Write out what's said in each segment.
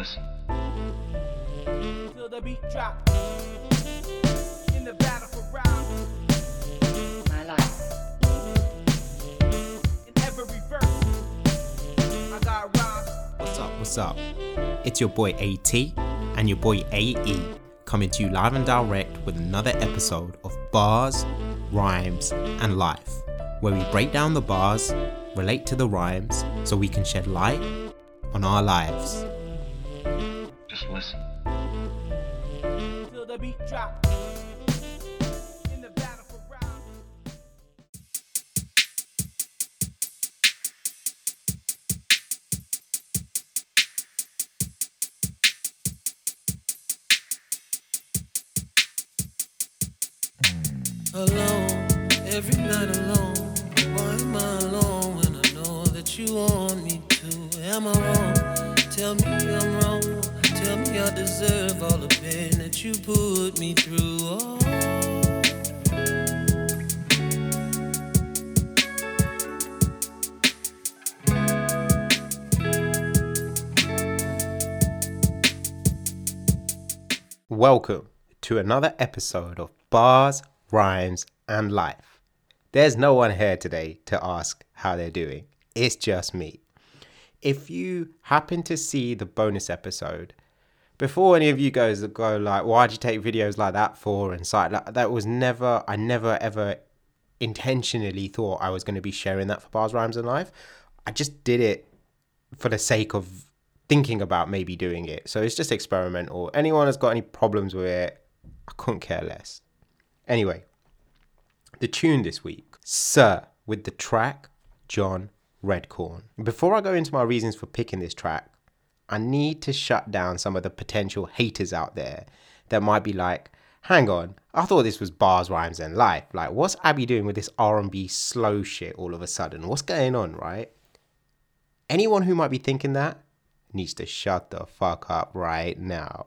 listen. till the beat drop. In the battle for round, my life. in every verse, I got rhymes. What's up? What's up? It's your boy AT and your boy AE coming to you live and direct with another episode of Bars, Rhymes, and Life, where we break down the bars, relate to the rhymes, so we can shed light on our lives. Just listen. till the beat drop. In the battle for round. alone, every night alone. Why am I alone when I know that you want me to? Am I wrong? Tell me I'm wrong. I deserve all the pain that you put me through. Oh. Welcome to another episode of Bars, Rhymes, and Life. There's no one here today to ask how they're doing, it's just me. If you happen to see the bonus episode, before any of you guys go like, why'd you take videos like that for? And site like that was never, I never ever intentionally thought I was going to be sharing that for Bars, Rhymes, and Life. I just did it for the sake of thinking about maybe doing it. So it's just experimental. Anyone has got any problems with it, I couldn't care less. Anyway, the tune this week, SiR, with the track John Redcorn. Before I go into my reasons for picking this track, I need to shut down some of the potential haters out there that might be like, hang on, I thought this was bars, rhymes, and life. Like, what's Abhi doing with this R&B slow shit all of a sudden? What's going on, right? Anyone who might be thinking that needs to shut the fuck up right now.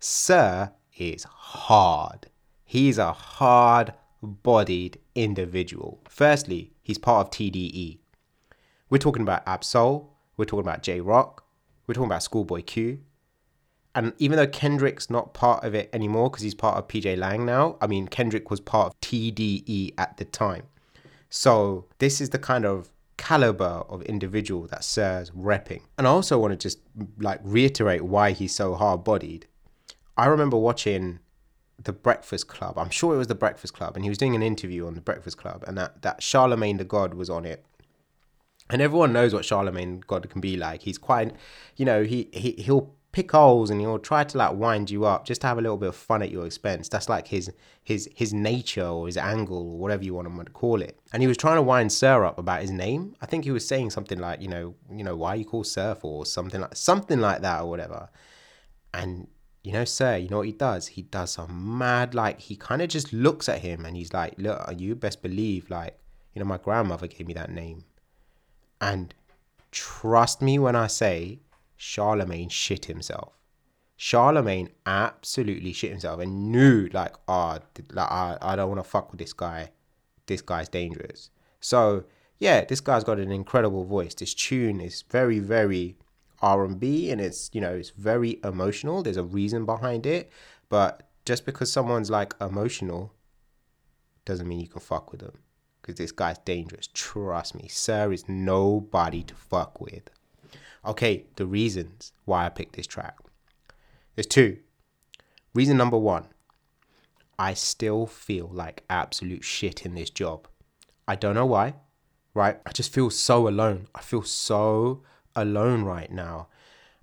SiR is hard. He's a hard bodied individual. Firstly, he's part of TDE. We're talking about Ab-Soul, we're talking about Jay Rock, we're talking about Schoolboy Q. And even though Kendrick's not part of it anymore because he's part of pgLang now, I mean, Kendrick was part of TDE at the time. So this is the kind of caliber of individual that SiR's repping. And I also want to just like reiterate why he's so hard bodied. I remember watching the Breakfast Club. I'm sure it was the Breakfast Club, and he was doing an interview on the Breakfast Club, and that that Charlemagne the God was on it. And everyone knows what Charlemagne God can be like. He's quite, you know, he, he he'll pick holes and he'll try to like wind you up just to have a little bit of fun at your expense. That's like his his his nature or his angle or whatever you want to call it. And he was trying to wind SiR up about his name. I think he was saying something like, you know, you know, why you call SiR or something like something like that or whatever. And you know, SiR, you know what he does? He does some mad like he kind of just looks at him and he's like, look, you best believe like, you know, my grandmother gave me that name. And trust me when I say Charlemagne shit himself. Charlemagne absolutely shit himself and knew like, ah, like I, I don't want to fuck with this guy. This guy's dangerous. So yeah, this guy's got an incredible voice. This tune is very, very R&B and it's, you know, it's very emotional. There's a reason behind it. But just because someone's like emotional doesn't mean you can fuck with them. Because this guy's dangerous. Trust me. SiR is nobody to fuck with. Okay, the reasons why I picked this track. There's two. Reason number one I still feel like absolute shit in this job. I don't know why, right? I just feel so alone. I feel so alone right now.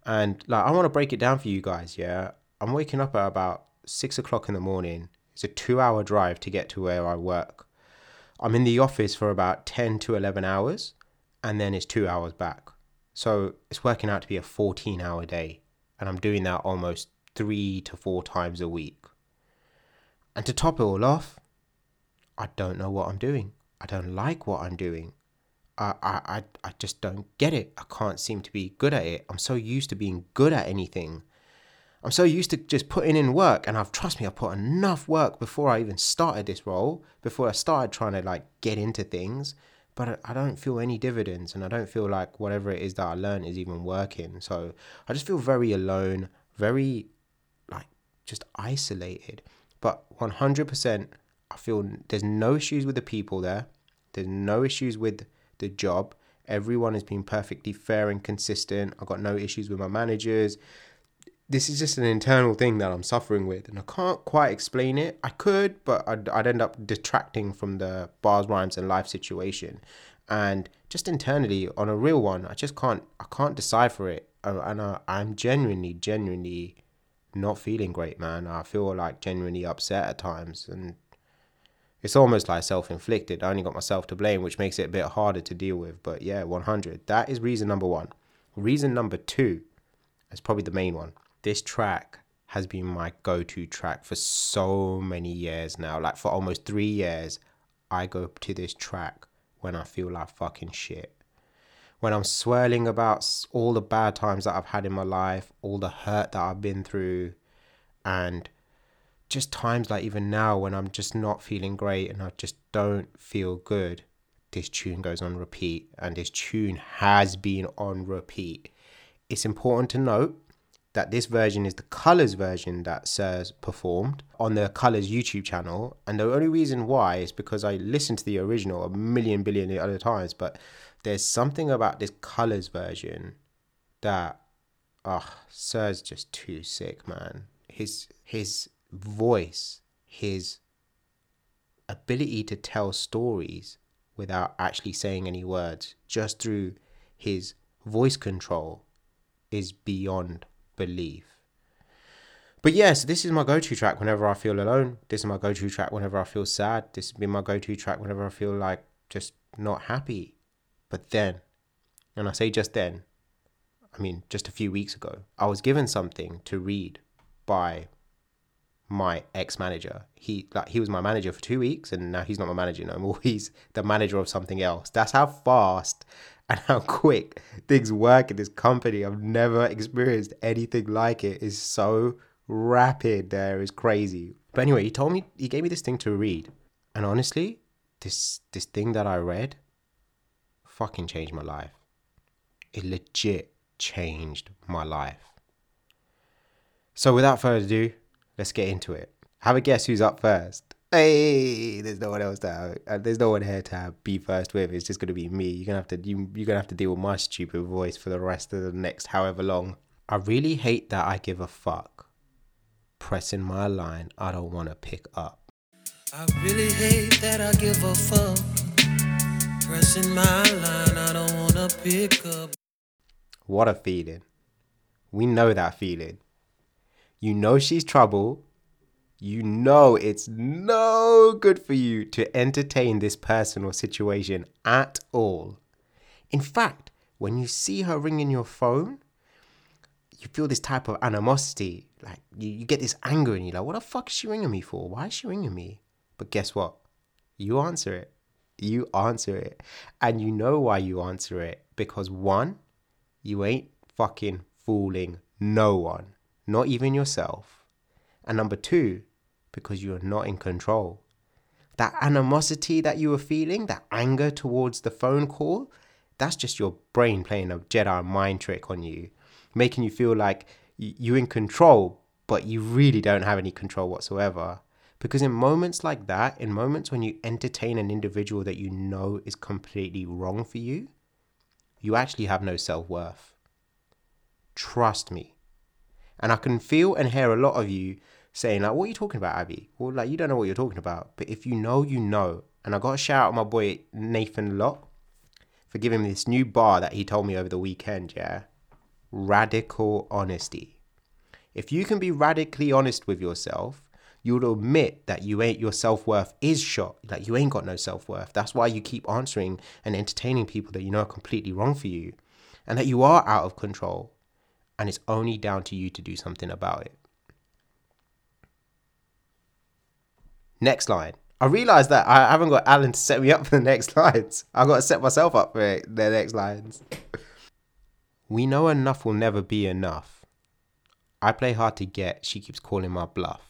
And like, I want to break it down for you guys, yeah? I'm waking up at about six o'clock in the morning. It's a two hour drive to get to where I work. I'm in the office for about 10 to 11 hours, and then it's two hours back. So it's working out to be a 14 hour day, and I'm doing that almost three to four times a week. And to top it all off, I don't know what I'm doing. I don't like what I'm doing. I, I, I, I just don't get it. I can't seem to be good at it. I'm so used to being good at anything. I'm so used to just putting in work, and I've trust me, I've put enough work before I even started this role, before I started trying to like get into things. but I- don't feel any dividends and I don't feel like whatever it is that I learned is even working. So I just feel very alone, very like just isolated. But 100%, I feel there's no issues with the people there. There's no issues with the job. Everyone has been perfectly fair and consistent. I've got no issues with my managers. This is just an internal thing that I'm suffering with, and I can't quite explain it. I could, but I'd, I'd end up detracting from the bars, rhymes, and life situation. And just internally, on a real one, I just can't. I can't decipher it, and I, I'm genuinely, genuinely not feeling great, man. I feel like genuinely upset at times, and it's almost like self-inflicted. I only got myself to blame, which makes it a bit harder to deal with. But yeah, 100. That is reason number one. Reason number two is probably the main one. This track has been my go-to track for so many years now. Like for almost three years, I go to this track when I feel like fucking shit. When I'm swirling about all the bad times that I've had in my life, all the hurt that I've been through, and just times like even now when I'm just not feeling great and I just don't feel good, this tune goes on repeat, and this tune has been on repeat. It's important to note that this version is the Colors version that SiRs performed on the Colors YouTube channel, and the only reason why is because I listened to the original a million billion other times, but there's something about this Colors version that ah, SiR's just too sick, man. His his voice, his ability to tell stories without actually saying any words, just through his voice control, is beyond belief. But yes, this is my go-to track whenever I feel alone. This is my go-to track whenever I feel sad. This has been my go-to track whenever I feel like just not happy. But then, and I say just then, I mean just a few weeks ago, I was given something to read by my ex-manager. He like he was my manager for two weeks, and now he's not my manager no more. He's the manager of something else. That's how fast and how quick things work in this company. I've never experienced anything like it. It's so rapid. There is crazy. But anyway, he told me he gave me this thing to read, and honestly, this this thing that I read fucking changed my life. It legit changed my life. So without further ado, let's get into it. Have a guess who's up first. Hey, there's no one else to have, uh, there's no one here to have, be first with. It's just gonna be me. You're gonna have to you, you're gonna have to deal with my stupid voice for the rest of the next however long. I really hate that I give a fuck. Pressing my line, I don't wanna pick up. I really hate that I give a fuck. Pressing my line, I don't wanna pick up. What a feeling. We know that feeling. You know she's trouble. You know it's no good for you to entertain this person or situation at all. In fact, when you see her ringing your phone, you feel this type of animosity. Like you, you get this anger and you're like, what the fuck is she ringing me for? Why is she ringing me? But guess what? You answer it. You answer it. And you know why you answer it. Because one, you ain't fucking fooling no one, not even yourself. And number two, because you're not in control. That animosity that you were feeling, that anger towards the phone call, that's just your brain playing a Jedi mind trick on you, making you feel like you're in control, but you really don't have any control whatsoever. Because in moments like that, in moments when you entertain an individual that you know is completely wrong for you, you actually have no self worth. Trust me. And I can feel and hear a lot of you saying, like, what are you talking about, Abhi? Well, like, you don't know what you're talking about. But if you know, you know. And I got to shout out to my boy Nathan Locke for giving me this new bar that he told me over the weekend, yeah? Radical honesty. If you can be radically honest with yourself, you'll admit that you ain't your self worth is shot. Like you ain't got no self worth. That's why you keep answering and entertaining people that you know are completely wrong for you, and that you are out of control, and it's only down to you to do something about it. Next line. I realized that I haven't got Alan to set me up for the next lines. I've got to set myself up for it, the next lines. we know enough will never be enough. I play hard to get. She keeps calling my bluff.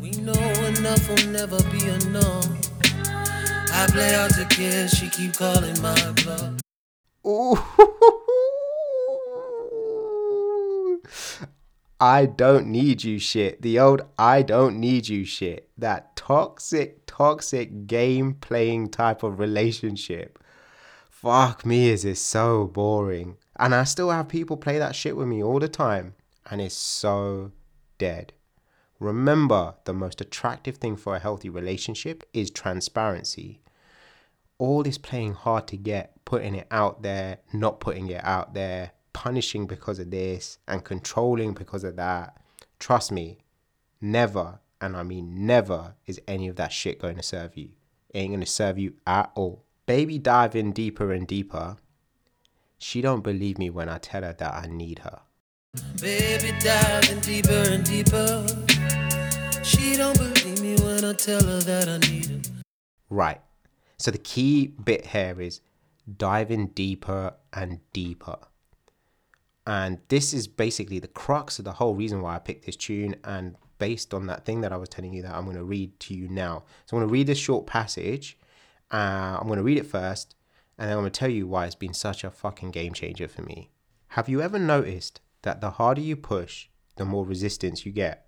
We know enough will never be enough. I play out to kill, she keep calling my bluff. Ooh. I don't need you shit. The old I don't need you shit. That toxic, toxic game playing type of relationship. Fuck me, is it so boring. And I still have people play that shit with me all the time. And it's so dead. Remember, the most attractive thing for a healthy relationship is transparency. All this playing hard to get, putting it out there, not putting it out there, punishing because of this, and controlling because of that. Trust me, never, and I mean never, is any of that shit going to serve you. It ain't going to serve you at all. Baby dive in deeper and deeper. She don't believe me when I tell her that I need her. Baby diving deeper and deeper. She don't believe me when I tell her that I need her. Right. So the key bit here is diving deeper and deeper. And this is basically the crux of the whole reason why I picked this tune. And based on that thing that I was telling you that I'm going to read to you now. So I'm going to read this short passage. Uh, I'm going to read it first. And then I'm going to tell you why it's been such a fucking game changer for me. Have you ever noticed that the harder you push, the more resistance you get?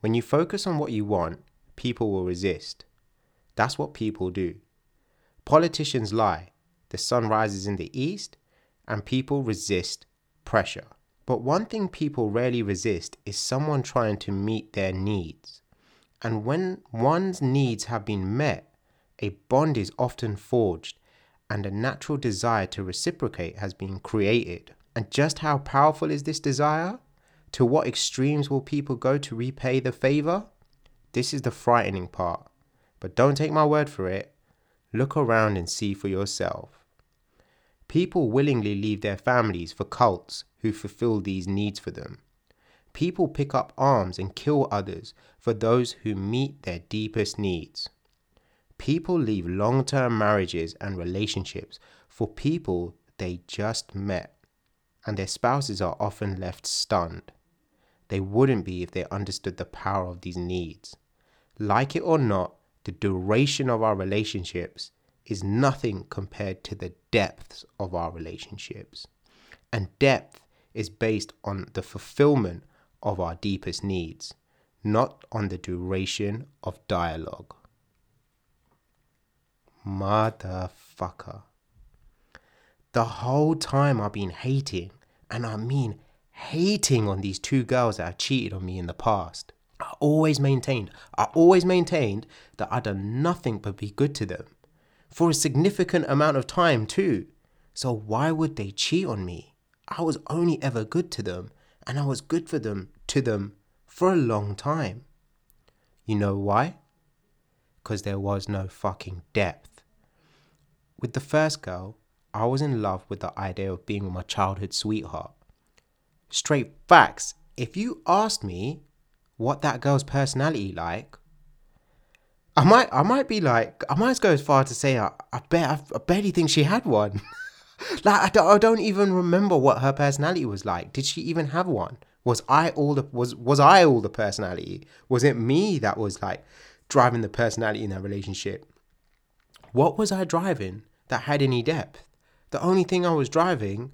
When you focus on what you want, people will resist. That's what people do. Politicians lie. The sun rises in the east, and people resist pressure. But one thing people rarely resist is someone trying to meet their needs. And when one's needs have been met, a bond is often forged and a natural desire to reciprocate has been created. And just how powerful is this desire? To what extremes will people go to repay the favor? This is the frightening part. But don't take my word for it. Look around and see for yourself. People willingly leave their families for cults who fulfill these needs for them. People pick up arms and kill others for those who meet their deepest needs. People leave long term marriages and relationships for people they just met, and their spouses are often left stunned. They wouldn't be if they understood the power of these needs. Like it or not, the duration of our relationships is nothing compared to the depths of our relationships. And depth is based on the fulfillment of our deepest needs, not on the duration of dialogue. Motherfucker. The whole time I've been hating, and I mean hating on these two girls that have cheated on me in the past. I always maintained, I always maintained that I'd done nothing but be good to them. For a significant amount of time, too. So why would they cheat on me? I was only ever good to them, and I was good for them, to them, for a long time. You know why? Because there was no fucking depth. With the first girl, I was in love with the idea of being with my childhood sweetheart. Straight facts. If you asked me what that girl's personality like, I might I might be like I might go as far to say I, I bet I barely think she had one. like I don't, I don't even remember what her personality was like. Did she even have one? Was I all the was was I all the personality? Was it me that was like driving the personality in that relationship? What was I driving that had any depth? The only thing I was driving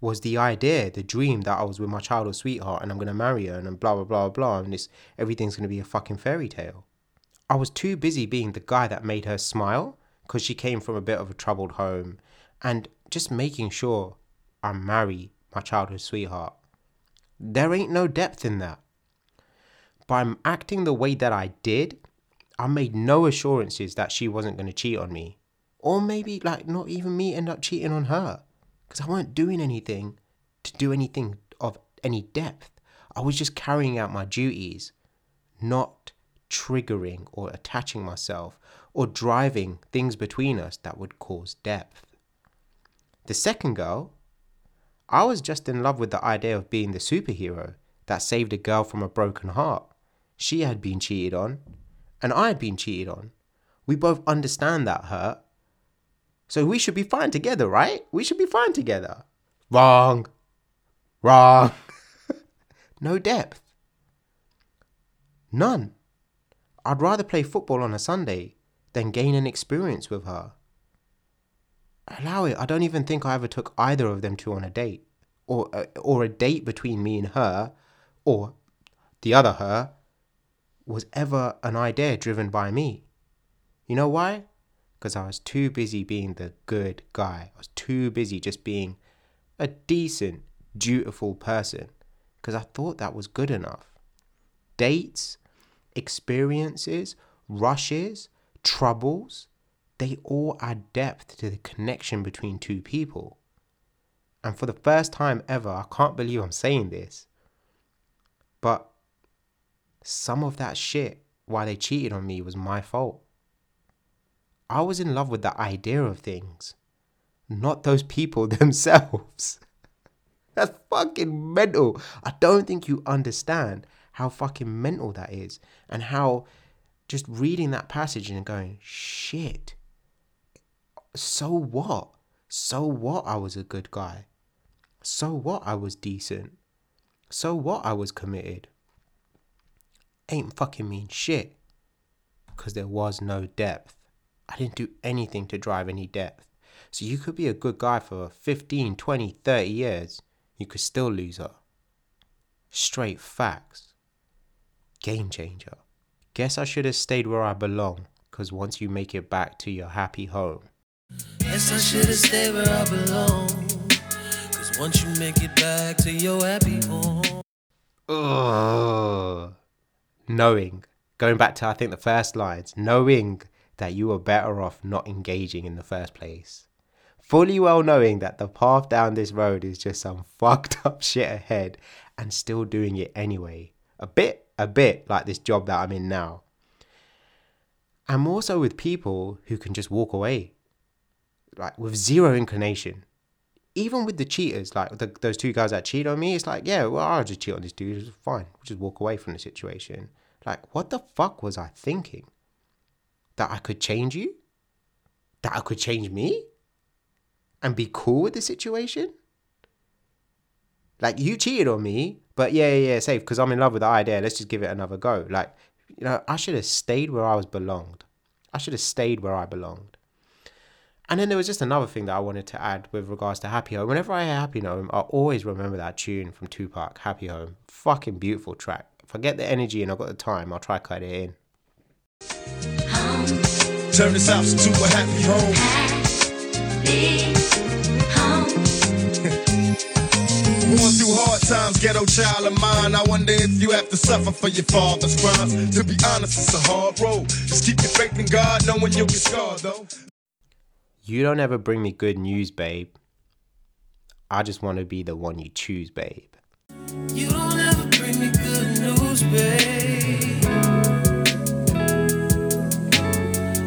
was the idea, the dream that I was with my childhood sweetheart and I'm gonna marry her and blah blah blah blah and this everything's gonna be a fucking fairy tale. I was too busy being the guy that made her smile because she came from a bit of a troubled home and just making sure I marry my childhood sweetheart. There ain't no depth in that. By acting the way that I did, I made no assurances that she wasn't going to cheat on me. Or maybe, like, not even me end up cheating on her. Because I weren't doing anything to do anything of any depth. I was just carrying out my duties, not triggering or attaching myself or driving things between us that would cause depth. The second girl, I was just in love with the idea of being the superhero that saved a girl from a broken heart. She had been cheated on, and I had been cheated on. We both understand that hurt. So we should be fine together, right? We should be fine together. Wrong. Wrong. no depth. None. I'd rather play football on a Sunday than gain an experience with her. Allow it. I don't even think I ever took either of them two on a date, or uh, or a date between me and her, or the other her, was ever an idea driven by me. You know why? Because I was too busy being the good guy. I was too busy just being a decent, dutiful person. Because I thought that was good enough. Dates, experiences, rushes, troubles, they all add depth to the connection between two people. And for the first time ever, I can't believe I'm saying this, but some of that shit why they cheated on me was my fault. I was in love with the idea of things, not those people themselves. That's fucking mental. I don't think you understand how fucking mental that is and how just reading that passage and going, shit, so what? So what I was a good guy? So what I was decent? So what I was committed? Ain't fucking mean shit. Because there was no depth. I didn't do anything to drive any depth. So you could be a good guy for 15, 20, 30 years. You could still lose her. Straight facts. Game changer. Guess I should have stayed where I belong. Because once you make it back to your happy home, Guess I should've stayed where I belong. Cause once you make it back to your happy home. Ugh. Knowing, going back to I think the first lines, knowing that you were better off not engaging in the first place. Fully well knowing that the path down this road is just some fucked up shit ahead and still doing it anyway. A bit, a bit like this job that I'm in now. And more so with people who can just walk away, like with zero inclination even with the cheaters, like the, those two guys that cheat on me, it's like, yeah, well, I'll just cheat on this dude. It's fine. We'll just walk away from the situation. Like, what the fuck was I thinking? That I could change you? That I could change me? And be cool with the situation? Like, you cheated on me, but yeah, yeah, yeah, safe, because I'm in love with the idea. Let's just give it another go. Like, you know, I should have stayed where I was belonged. I should have stayed where I belonged. And then there was just another thing that I wanted to add with regards to Happy Home. Whenever I hear Happy Home, I always remember that tune from Tupac, Happy Home. Fucking beautiful track. If I get the energy and I've got the time, I'll try to cut it in. Turn this house into a happy home. Going through hard times, ghetto child of mine. I wonder if you have to suffer for your father's crimes. To be honest, it's a hard road. Just keep your faith in God, knowing you'll get scarred though. You don't ever bring me good news, babe. I just want to be the one you choose, babe. You don't ever bring me good news, babe.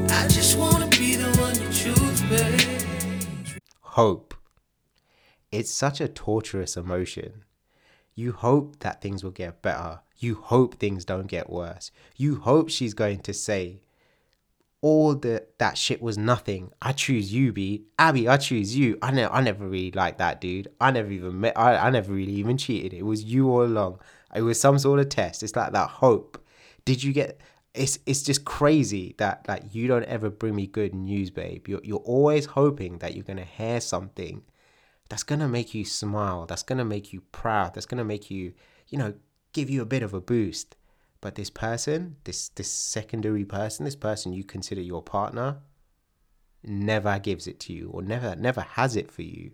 I just wanna be the one you choose, babe. Hope. It's such a torturous emotion. You hope that things will get better. You hope things don't get worse. You hope she's going to say, all the that shit was nothing. I choose you, B. Abhi, I choose you. I never I never really liked that dude. I never even met I, I never really even cheated. It was you all along. It was some sort of test. It's like that hope. Did you get it's it's just crazy that like you don't ever bring me good news, babe. You're you're always hoping that you're gonna hear something that's gonna make you smile, that's gonna make you proud, that's gonna make you, you know, give you a bit of a boost. But this person, this this secondary person, this person you consider your partner, never gives it to you or never never has it for you.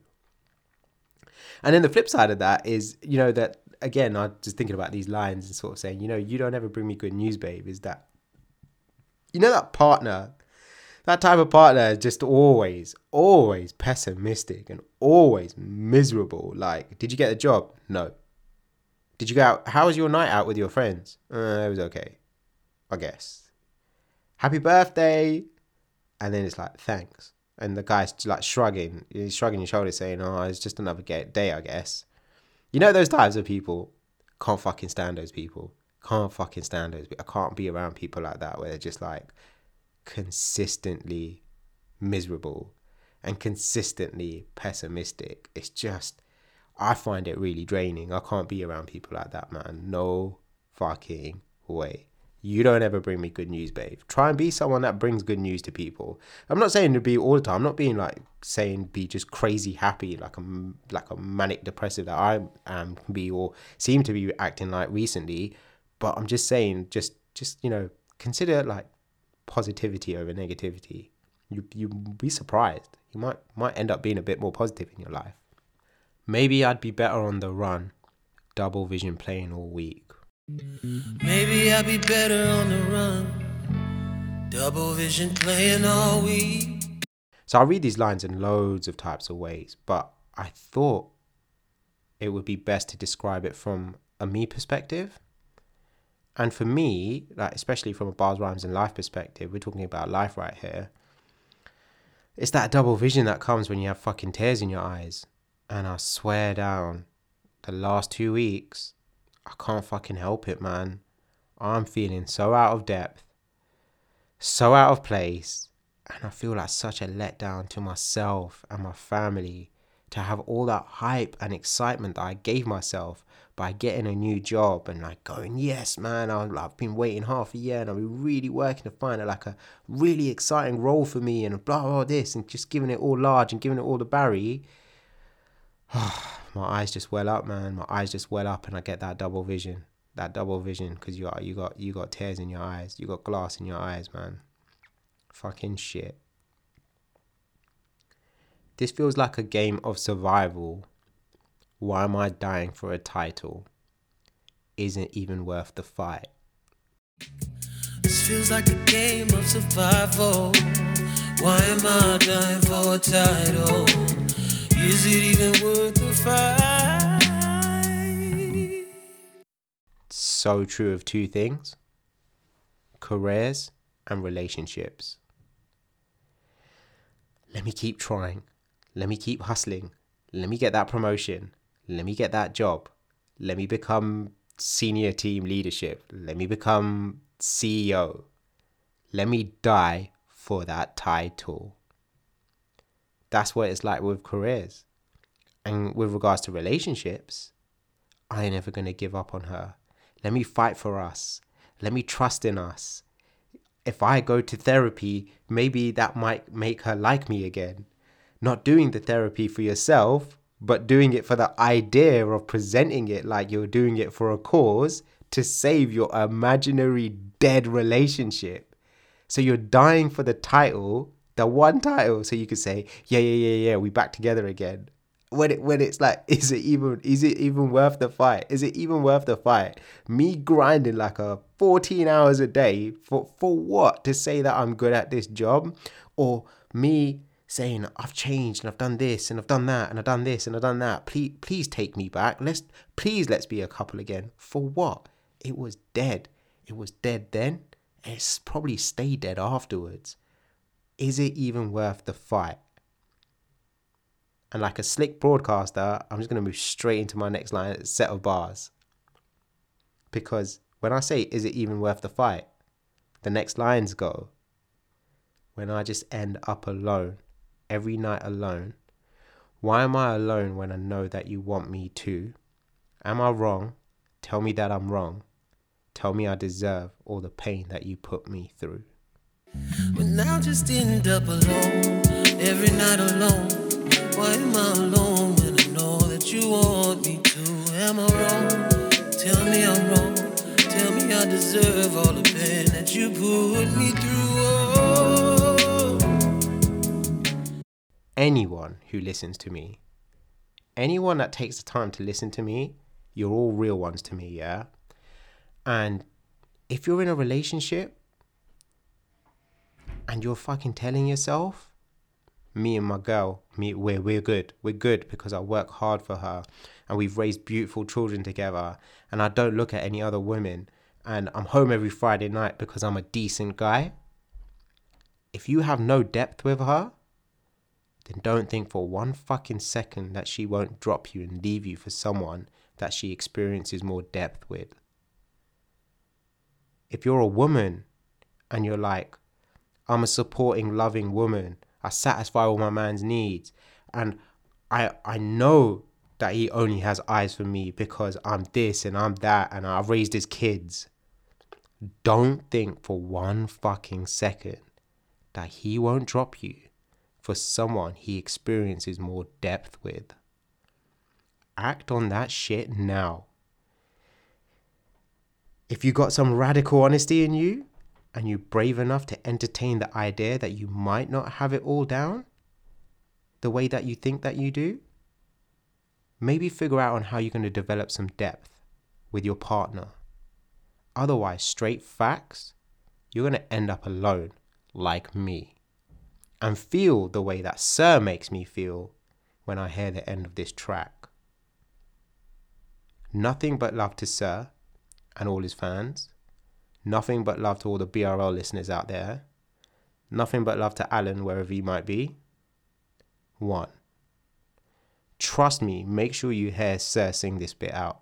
And then the flip side of that is, you know, that again, I'm just thinking about these lines and sort of saying, you know, you don't ever bring me good news, babe, is that you know that partner, that type of partner is just always, always pessimistic and always miserable. Like, did you get the job? No. Did you go out? How was your night out with your friends? Uh, it was okay, I guess. Happy birthday, and then it's like thanks, and the guy's like shrugging, he's shrugging his shoulders, saying, "Oh, it's just another day, I guess." You know those types of people. Can't fucking stand those people. Can't fucking stand those. I can't be around people like that where they're just like consistently miserable and consistently pessimistic. It's just, I find it really draining. I can't be around people like that, man. No fucking way. You don't ever bring me good news, babe. Try and be someone that brings good news to people. I'm not saying to be all the time. I'm not being like saying be just crazy happy like a like a manic depressive that I am be or seem to be acting like recently. But I'm just saying, just just you know, consider like positivity over negativity. You you'd be surprised. You might might end up being a bit more positive in your life. Maybe I'd be better on the run, double vision playing all week. Maybe I'd be better on the run. Double vision playing all week. So I read these lines in loads of types of ways, but I thought it would be best to describe it from a me perspective. And for me, like especially from a bars, rhymes, and life perspective, we're talking about life right here. It's that double vision that comes when you have fucking tears in your eyes. And I swear down, the last two weeks, I can't fucking help it, man. I'm feeling so out of depth, so out of place, and I feel like such a letdown to myself and my family to have all that hype and excitement that I gave myself by getting a new job and like going, yes, man, i have been waiting half a year and I've been really working to find like a really exciting role for me and blah, blah, this and just giving it all large and giving it all the Barry. my eyes just well up, man. My eyes just well up, and I get that double vision, that double vision, because you got you got you got tears in your eyes, you got glass in your eyes, man. Fucking shit. This feels like a game of survival. Why am I dying for a title? Isn't even worth the fight. This feels like a game of survival. Why am I dying for a title? Is it even worth the fight? So true of two things careers and relationships. Let me keep trying. Let me keep hustling. Let me get that promotion. Let me get that job. Let me become senior team leadership. Let me become CEO. Let me die for that title. That's what it's like with careers. And with regards to relationships, I ain't never going to give up on her. Let me fight for us. Let me trust in us. If I go to therapy, maybe that might make her like me again. Not doing the therapy for yourself, but doing it for the idea of presenting it like you're doing it for a cause to save your imaginary dead relationship. So you're dying for the title the one title. So you could say yeah yeah yeah yeah we back together again. When it when it's like is it even is it even worth the fight? Is it even worth the fight? Me grinding like a 14 hours a day for for what? To say that i'm good at this job? Or me saying i've changed and i've done this and i've done that and i've done this and i've done that. Please please take me back. Let's please let's be a couple again. For what? It was dead. It was dead then. It's probably stayed dead afterwards. Is it even worth the fight? And like a slick broadcaster, I'm just to move straight into my next line set of bars. Because when I say, is it even worth the fight? The next lines go, when I just end up alone, every night alone. Why am I alone when I know that you want me to? Am I wrong? Tell me that I'm wrong. Tell me I deserve all the pain that you put me through. But now just end up alone, every night alone. Why am I alone when I know that you want me to? Am I wrong? Tell me I'm wrong. Tell me I deserve all the pain that you put me through. Anyone who listens to me, anyone that takes the time to listen to me, you're all real ones to me, yeah? And if you're in a relationship and you're fucking telling yourself, me and my girl, me, we're, we're good. We're good because I work hard for her and we've raised beautiful children together and I don't look at any other women and I'm home every Friday night because I'm a decent guy. If you have no depth with her, then don't think for one fucking second that she won't drop you and leave you for someone that she experiences more depth with. If you're a woman and you're like, I'm a supporting, loving woman. I satisfy all my man's needs. And I I know that he only has eyes for me because I'm this and I'm that and I've raised his kids. Don't think for one fucking second that he won't drop you for someone he experiences more depth with. Act on that shit now. If you got some radical honesty in you and you're brave enough to entertain the idea that you might not have it all down the way that you think that you do, maybe figure out on how you're going to develop some depth with your partner. Otherwise, straight facts, you're going to end up alone like me and feel the way that SiR makes me feel when I hear the end of this track. Nothing but love to SiR and all his fans. Nothing but love to all the BRL listeners out there. Nothing but love to Alan wherever he might be. One. Trust me, make sure you hear SiR sing this bit out.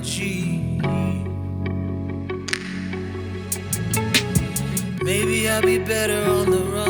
G. Maybe I'll be better on the run.